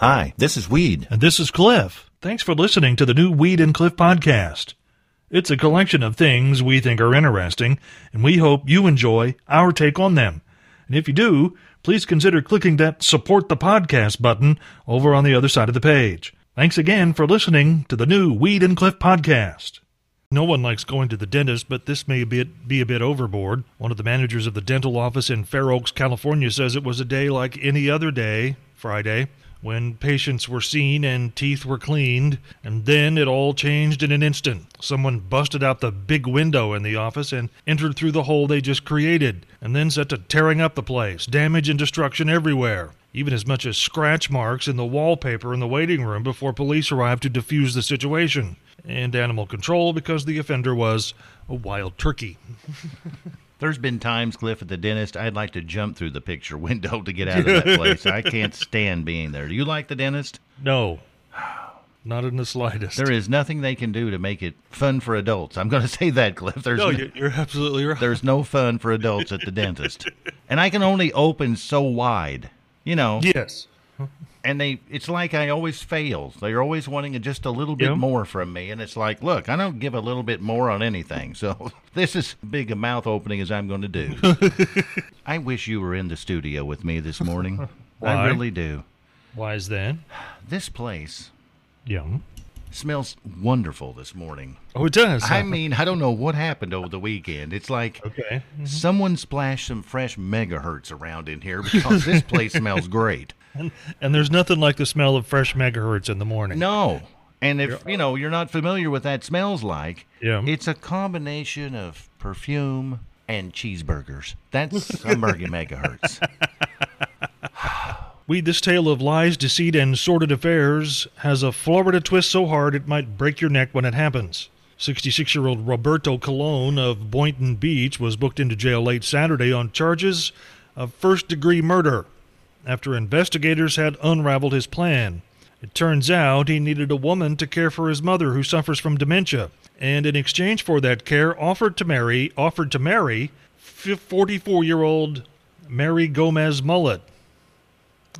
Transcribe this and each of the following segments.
Hi, this is Weed. And this is Cliff. Thanks for listening to the new Weed and Cliff podcast. It's a collection of things we think are interesting, and we hope you enjoy our take on them. And if you do, please consider clicking that support the podcast button over on the other side of the page. Thanks again for listening to the new Weed and Cliff podcast. No one likes going to the dentist, but this may be, be a bit overboard. One of the managers of the dental office in Fair Oaks, California says it was a day like any other day, Friday, when patients were seen and teeth were cleaned, and then it all changed in an instant. Someone busted out the big window in the office and entered through the hole they just created, and then set to tearing up the place, damage and destruction everywhere. Even as much as scratch marks in the wallpaper in the waiting room before police arrived to defuse the situation and animal control because the offender was a wild turkey. There's been times, Cliff, at the dentist, I'd like to jump through the picture window to get out of that place. I can't stand being there. Do you like the dentist? No, not in the slightest. There is nothing they can do to make it fun for adults. I'm going to say that, Cliff. There's no, you're absolutely right. There's no fun for adults at the dentist, and I can only open so wide. You know. Yes and they it's like I always fail. They're always wanting just a little bit more from me, and it's like, look, I don't give a little bit more on anything. So this is big a mouth opening as I'm going to do. I wish you were in the studio with me this morning. I really do. Why is that? This place. Yeah. Smells wonderful this morning. Oh, it does. I mean, I don't know what happened over the weekend. It's like okay. Mm-hmm. someone splashed some fresh megahertz around in here because this place smells great. And, and there's nothing like the smell of fresh megahertz in the morning. No. And if you know you're not familiar with that smells like, yeah. it's a combination of perfume and cheeseburgers. That's a Bergen megahertz. We, this tale of lies, deceit, and sordid affairs has a Florida twist so hard it might break your neck when it happens. 66 year old Roberto Colon of Boynton Beach was booked into jail late Saturday on charges of first degree murder after investigators had unraveled his plan. It turns out he needed a woman to care for his mother who suffers from dementia, and in exchange for that care offered to marry offered to marry 44-year-old Mary Gomez Mullet.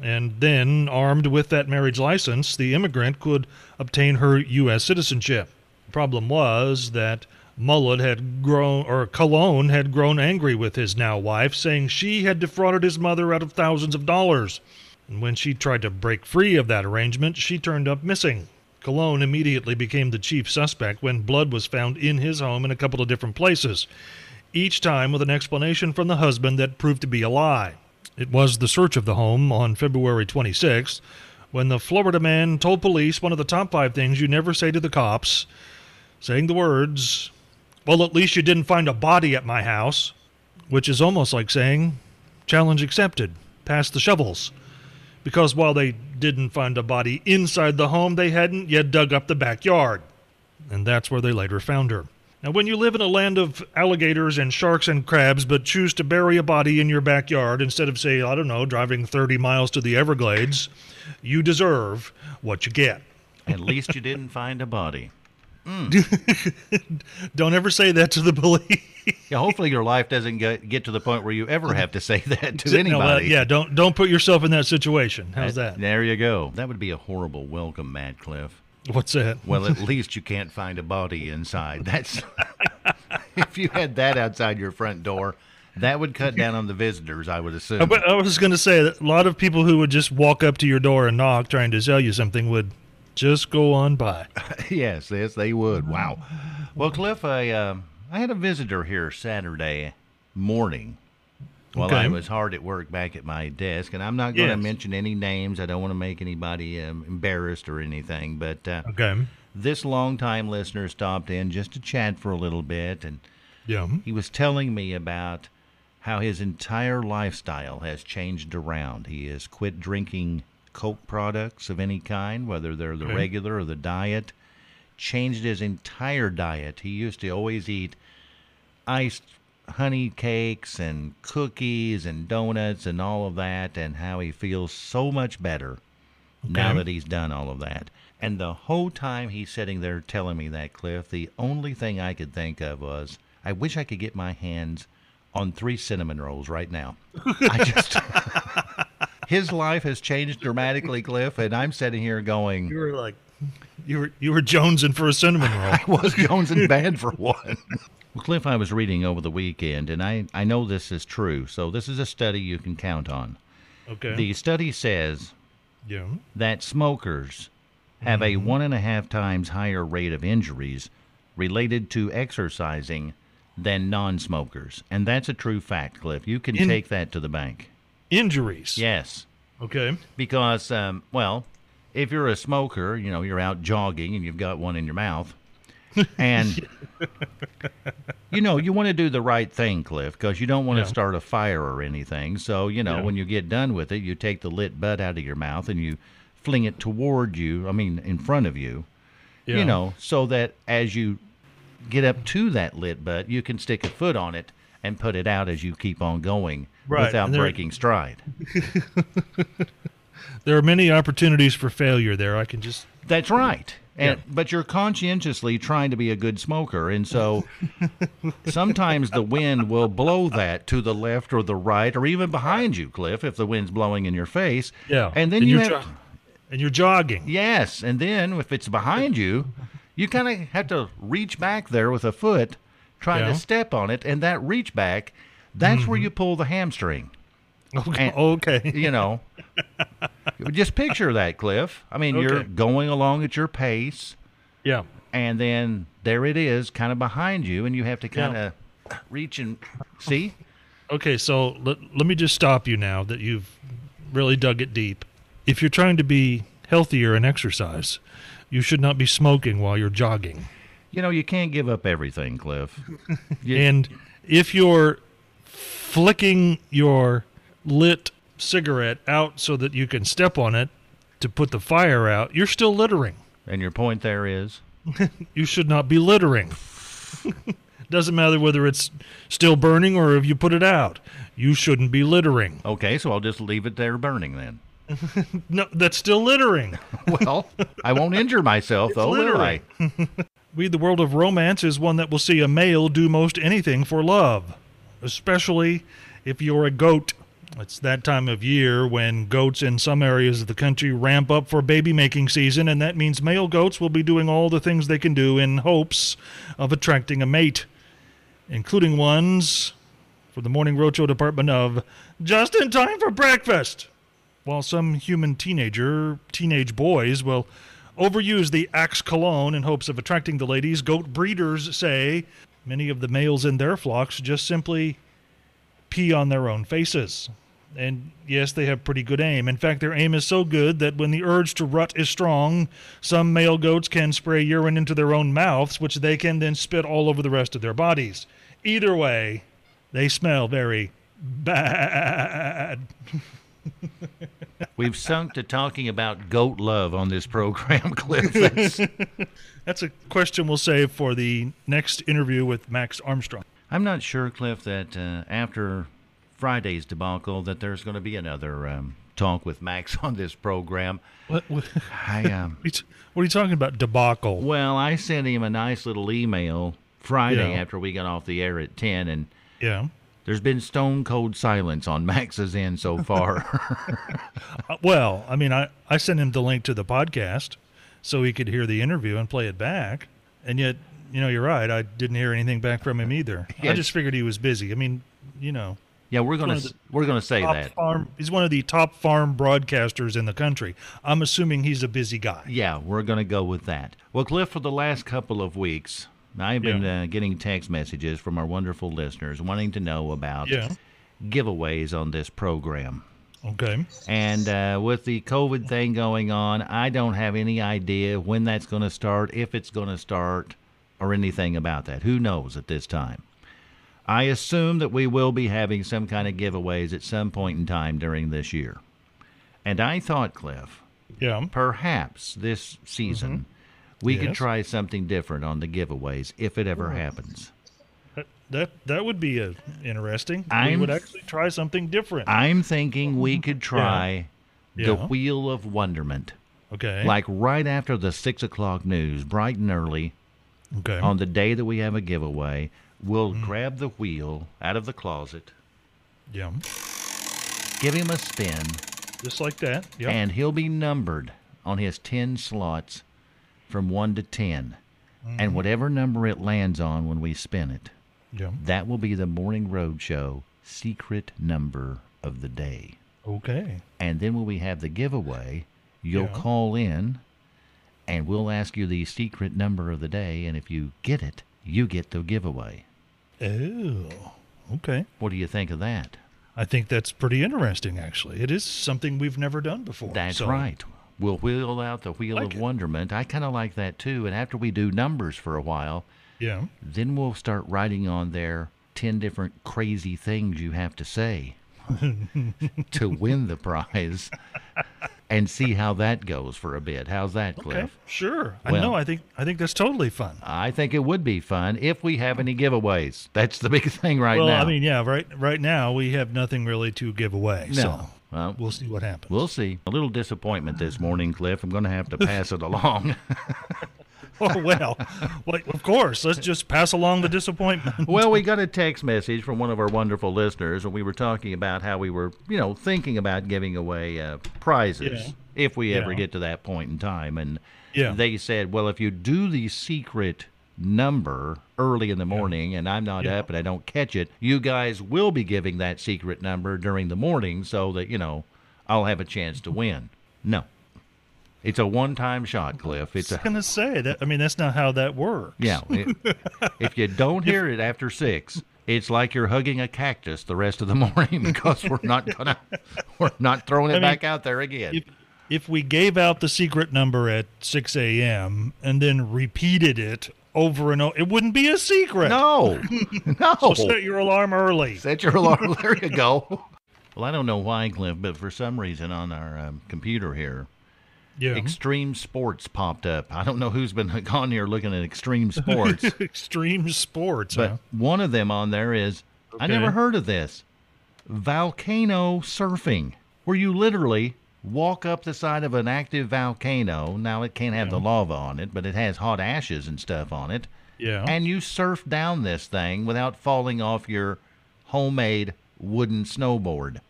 And then, armed with that marriage license, the immigrant could obtain her U.S. citizenship. The problem was that Mullet had grown, or Colon had grown angry with his now wife, saying she had defrauded his mother out of thousands of dollars. And when she tried to break free of that arrangement, she turned up missing. Colon immediately became the chief suspect when blood was found in his home in a couple of different places, each time with an explanation from the husband that proved to be a lie. It was the search of the home on February 26th when the Florida man told police one of the top five things you never say to the cops, saying the words, well, at least you didn't find a body at my house, which is almost like saying, challenge accepted, pass the shovels. Because while they didn't find a body inside the home, they hadn't yet dug up the backyard. And that's where they later found her. Now, when you live in a land of alligators and sharks and crabs, but choose to bury a body in your backyard instead of, say, I don't know, driving 30 miles to the Everglades, you deserve what you get. At least you didn't find a body. Mm. Don't ever say that to the police. yeah, hopefully your life doesn't get, get to the point where you ever have to say that to anybody. No, uh, yeah, don't don't put yourself in that situation. How's that? There you go. That would be a horrible welcome, mat Cliff. What's that? Well, at least you can't find a body inside. That's if you had that outside your front door, that would cut down on the visitors, I would assume. I was going to say that a lot of people who would just walk up to your door and knock trying to sell you something would just go on by. yes, yes, they would. Wow. Well, Cliff, I uh, I had a visitor here Saturday morning while okay. I was hard at work back at my desk, and I'm not going to yes. mention any names. I don't want to make anybody um, embarrassed or anything, but uh, okay. This longtime listener stopped in just to chat for a little bit, and yeah. he was telling me about how his entire lifestyle has changed around. He has quit drinking Coke products of any kind, whether they're the okay. regular or the diet. Changed his entire diet. He used to always eat iced honey cakes and cookies and donuts and all of that, and how he feels so much better okay. now that he's done all of that. And the whole time he's sitting there telling me that, Cliff, the only thing I could think of was, I wish I could get my hands on three cinnamon rolls right now. I just. His life has changed dramatically, Cliff, and I'm sitting here going, You were like, you were you were jonesing for a cinnamon roll. I was Jones in band for one. Well, Cliff, I was reading over the weekend, and I, I know this is true, so this is a study you can count on. Okay. The study says yeah. that smokers have a mm-hmm. one and a half times higher rate of injuries related to exercising than non smokers. And that's a true fact, Cliff. You can In- take that to the bank. Injuries. Yes. Okay. Because, um, well, if you're a smoker, you know, you're out jogging and you've got one in your mouth. And, you know, you want to do the right thing, Cliff, because you don't want to Yeah. start a fire or anything. So, you know, Yeah. when you get done with it, you take the lit butt out of your mouth and you fling it toward you, I mean, in front of you, Yeah. you know, so that as you get up to that lit butt, you can stick a foot on it and put it out as you keep on going Right, without breaking stride. There are many opportunities for failure there. I can just That's right. And Yeah. but you're conscientiously trying to be a good smoker, and so sometimes the wind will blow that to the left or the right or even behind you, Cliff, if the wind's blowing in your face. yeah. And then you you're have jo- and you're jogging. yes, and then if it's behind you, you kind of have to reach back there with a foot, trying Yeah. to step on it, and that reach back, that's where mm-hmm. you pull the hamstring. Okay. And- okay. you know. Just picture that, Cliff. I mean, you're going along at your pace. Yeah. and then there it is, kind of behind you, and you have to kind of reach and see. Okay, so let, let me just stop you now that you've really dug it deep. If you're trying to be healthier and exercise, you should not be smoking while you're jogging. You know, you can't give up everything, Cliff. You- And if you're flicking your lit cigarette out so that you can step on it to put the fire out, you're still littering. and your point there is, You should not be littering. Doesn't matter whether it's still burning or if you put it out. You shouldn't be littering. okay, so I'll just leave it there burning then. No, that's still littering. Well, I won't injure myself, though, will I? We, the world of romance, is one that will see a male do most anything for love, especially if you're a goat. It's that time of year when goats in some areas of the country ramp up for baby making season, and that means male goats will be doing all the things they can do in hopes of attracting a mate, including ones for the Morning Roadshow department of just in time for breakfast. While some human teenager, teenage boys will overuse the Axe cologne in hopes of attracting the ladies, goat breeders say many of the males in their flocks just simply pee on their own faces. And yes, they have pretty good aim. In fact, their aim is so good that when the urge to rut is strong, some male goats can spray urine into their own mouths, which they can then spit all over the rest of their bodies. Either way, they smell very bad. We've sunk to talking about goat love on this program, Cliff. That's, That's a question we'll save for the next interview with Max Armstrong. I'm not sure, Cliff, that uh, after Friday's debacle, that there's going to be another um, talk with Max on this program. What, what, I um, what are you talking about? Debacle. well, I sent him a nice little email Friday Yeah. after we got off the air at ten, and Yeah. There's been stone cold silence on Max's end so far. Uh, well, I mean, I, I sent him the link to the podcast so he could hear the interview and play it back. And yet, you know, you're right. I didn't hear anything back from him either. Yeah. I just figured he was busy. I mean, you know, yeah, we're gonna we're gonna say that. farm. He's one of the top farm broadcasters in the country. I'm assuming he's a busy guy. Yeah, we're going to go with that. Well, Cliff, for the last couple of weeks, I've been Yeah. uh, getting text messages from our wonderful listeners wanting to know about Yeah. giveaways on this program. Okay. And uh, with the COVID thing going on, I don't have any idea when that's going to start, if it's going to start, or anything about that. Who knows at this time? I assume that we will be having some kind of giveaways at some point in time during this year. And I thought, Cliff, Yeah. perhaps this season we could try something different on the giveaways if it ever happens. That that, that would be uh, interesting. we I'm- would actually try something different. I'm thinking we could try the Yeah. Wheel of Wonderment. okay. Like right after the six o'clock news, bright and early, okay. on the day that we have a giveaway, we'll Mm. grab the wheel out of the closet, yeah. give him a spin, Just like that. Yep. and he'll be numbered on his 10 slots from 1 to 10. Mm-hmm. And whatever number it lands on when we spin it, yeah. that will be the Morning Roadshow secret number of the day. Okay. And then when we have the giveaway, you'll Yeah. call in and we'll ask you the secret number of the day. And if you get it, you get the giveaway. Oh. Okay. What do you think of that? I think that's pretty interesting, actually. It is something we've never done before. That's so- right. We'll wheel out the wheel Like of it. wonderment. I kind of like that too. And after we do numbers for a while, Yeah. then we'll start writing on there 10 different crazy things you have to say to win the prize and see how that goes for a bit. How's that, Cliff? Okay. Sure. I Well- know. I think I think that's totally fun. I think it would be fun if we have any giveaways. That's the big thing right well, now. I mean, yeah. Right. Right now, we have nothing really to give away. no. So Well, we'll see what happens. we'll see. A little disappointment this morning, Cliff. I'm going to have to pass it along. oh well. well, of course. Let's just pass along the disappointment. well, we got a text message from one of our wonderful listeners, and we were talking about how we were, you know, thinking about giving away uh, prizes Yeah. if we ever get to that point in time. And Yeah. they said, well, if you do the secret number early in the morning and I'm not Yeah. up and I don't catch it, you guys will be giving that secret number during the morning so that, you know, I'll have a chance to win. No. It's a one time shot, Cliff. It's I a was gonna say that. I mean, that's not how that works. yeah. it- if you don't hear it after six, it's like you're hugging a cactus the rest of the morning because we're not gonna, we're not throwing it mean, back out there again. If, if we gave out the secret number at 6 a.m. and then repeated it over and over, it wouldn't be a secret. no, no. So set your alarm early. Set your alarm. There you go. Well, I don't know why, Cliff, but for some reason on our um, computer here, Yeah. Extreme Sports popped up. I don't know who's been gone here looking at Extreme Sports, Extreme sports. but huh? one of them on there is I never heard of this volcano surfing, where you literally walk up the side of an active volcano. Now it can't have the lava on it, but it has hot ashes and stuff on it. Yeah. and you surf down this thing without falling off your homemade wooden snowboard.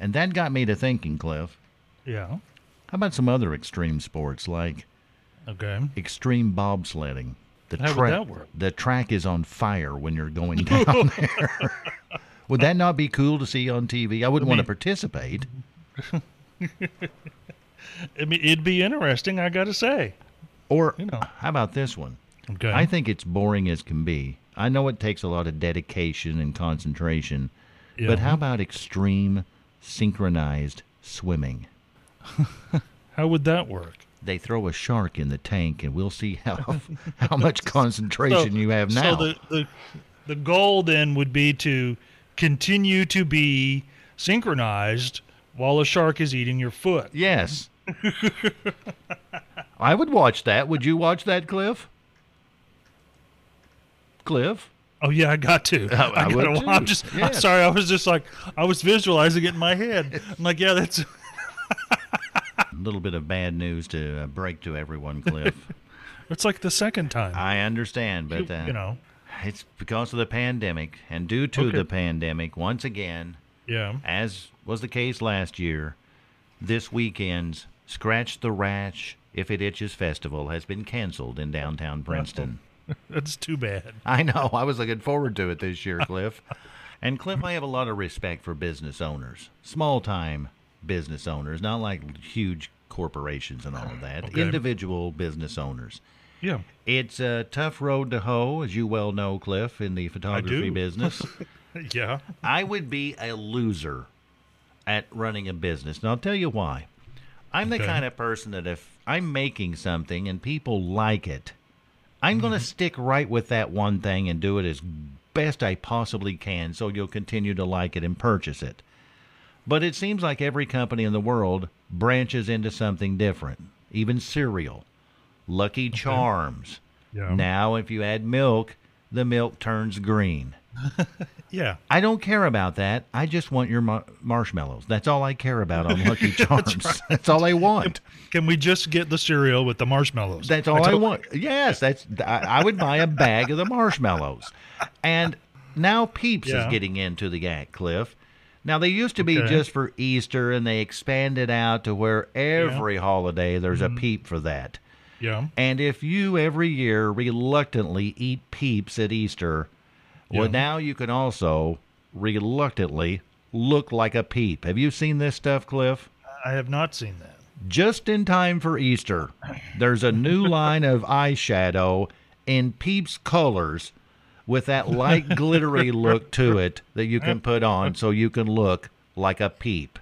And that got me to thinking, Cliff, yeah. how about some other extreme sports like Okay. extreme bobsledding? The How would track that work? the track is on fire when you're going down there. would that not be cool to see on TV? I wouldn't want to participate. I mean, it'd be interesting. I got to say. Or You know. how about this one? Okay. I think it's boring as can be. I know it takes a lot of dedication and concentration, Yeah. but how about extreme synchronized swimming? How would that work? They throw a shark in the tank, and we'll see how how much concentration you have now. So the, the the goal then would be to continue to be synchronized while a shark is eating your foot. yes, I would watch that. Would you watch that, Cliff? Cliff? Oh yeah, I got to. I, I would. Too. I'm just. I'm sorry. I was just like I was visualizing it in my head. I'm like, yeah, that's. A little bit of bad news to uh, break to everyone, Cliff. It's like the second time. I understand, but uh, you know. it's because of the pandemic, and due to Okay. the pandemic, once again, Yeah. as was the case last year, this weekend's Scratch the Ratch If It Itches festival has been canceled in downtown Princeton. That's too bad. I know. I was looking forward to it this year, Cliff. and Cliff, I have a lot of respect for business owners, small time business owners, not like huge corporations and all of that. Okay. Individual business owners. Yeah. It's a tough road to hoe, as you well know, Cliff, in the photography do. business. Yeah. I would be a loser at running a business. And I'll tell you why. I'm the kind of person that if I'm making something and people like it, I'm going to mm-hmm. stick right with that one thing and do it as best I possibly can so you'll continue to like it and purchase it. But it seems like every company in the world branches into something different, even cereal. Lucky Charms. Yeah. Now, if you add milk, the milk turns green. Yeah. I don't care about that. I just want your mar- marshmallows. That's all I care about on Lucky Charms. that's, all I want. Can we just get the cereal with the marshmallows? That's all I want. Yes, that's. I, I would buy a bag of the marshmallows. And now Peeps Yeah. is getting into the act, Cliff. Now they used to be Okay. just for Easter, and they expanded out to where every holiday there's Mm-hmm. a peep for that. Yeah. And if you every year reluctantly eat peeps at Easter, well, now you can also reluctantly look like a peep. Have you seen this stuff, Cliff? I have not seen that. Just in time for Easter, there's a new line of eyeshadow in Peeps colors with that light glittery look to it that you can put on so you can look like a peep.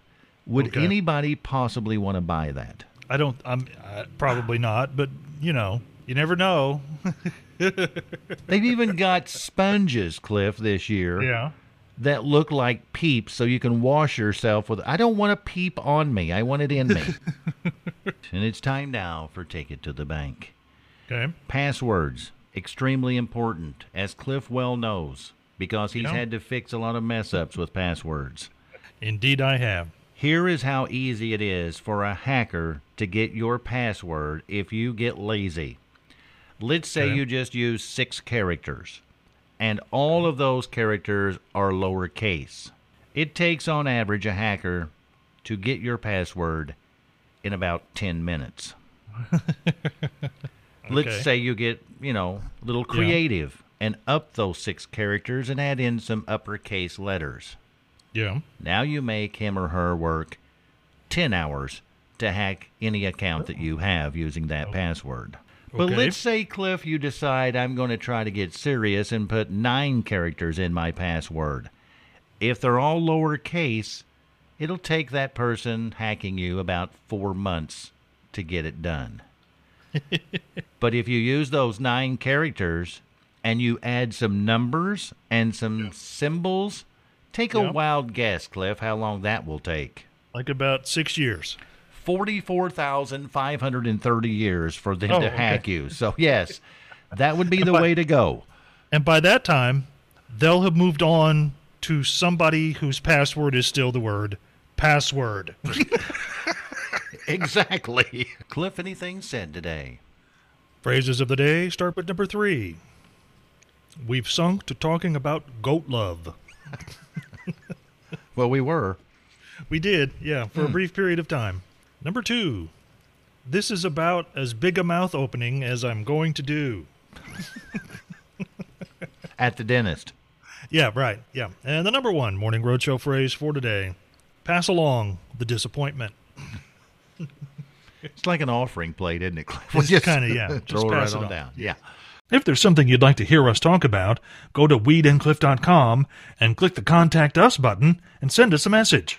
Would Okay. anybody possibly want to buy that? I don't. I'm uh, probably not, but you know, you never know. They've even got sponges, Cliff, this year Yeah. that look like peeps so you can wash yourself with. I don't want a peep on me, I want it in me. and it's time now for Take It to the Bank. Okay. Passwords, extremely important, as Cliff well knows, because he's had to fix a lot of mess ups with passwords. Indeed, I have. Here is how easy it is for a hacker to get your password if you get lazy. Let's say Okay. you just use six characters, and all of those characters are lowercase. It takes, on average, a hacker to get your password in about 10 minutes. Let's say you get, you know, a little Yeah. creative and up those six characters and add in some uppercase letters. Yeah. Now you make him or her work 10 hours to hack any account that you have using that oh. password. But Okay. let's say, Cliff, you decide I'm going to try to get serious and put nine characters in my password. If they're all lowercase, it'll take that person hacking you about four months to get it done. but if you use those nine characters and you add some numbers and some symbols, take a wild guess, Cliff, how long that will take. Like about six years. 44,530 years for them Oh, to okay. hack you. So, yes, that would be the way to go. And by that time, they'll have moved on to somebody whose password is still the word password. Exactly. Cliff, anything said today? Phrases of the day start with number three. We've sunk to talking about goat love. Well, we were. We did, yeah, for a hmm. brief period of time. Number two. This is about as big a mouth opening as I'm going to do. At the dentist. Yeah, right. Yeah. And the number one morning roadshow phrase for today pass along the disappointment. It's like an offering plate, isn't it, Cliff? It's Just kinda, yeah, just Throw pass right it on on. down. Yeah. If there's something you'd like to hear us talk about, go to weedandcliff.com and click the Contact Us button and send us a message.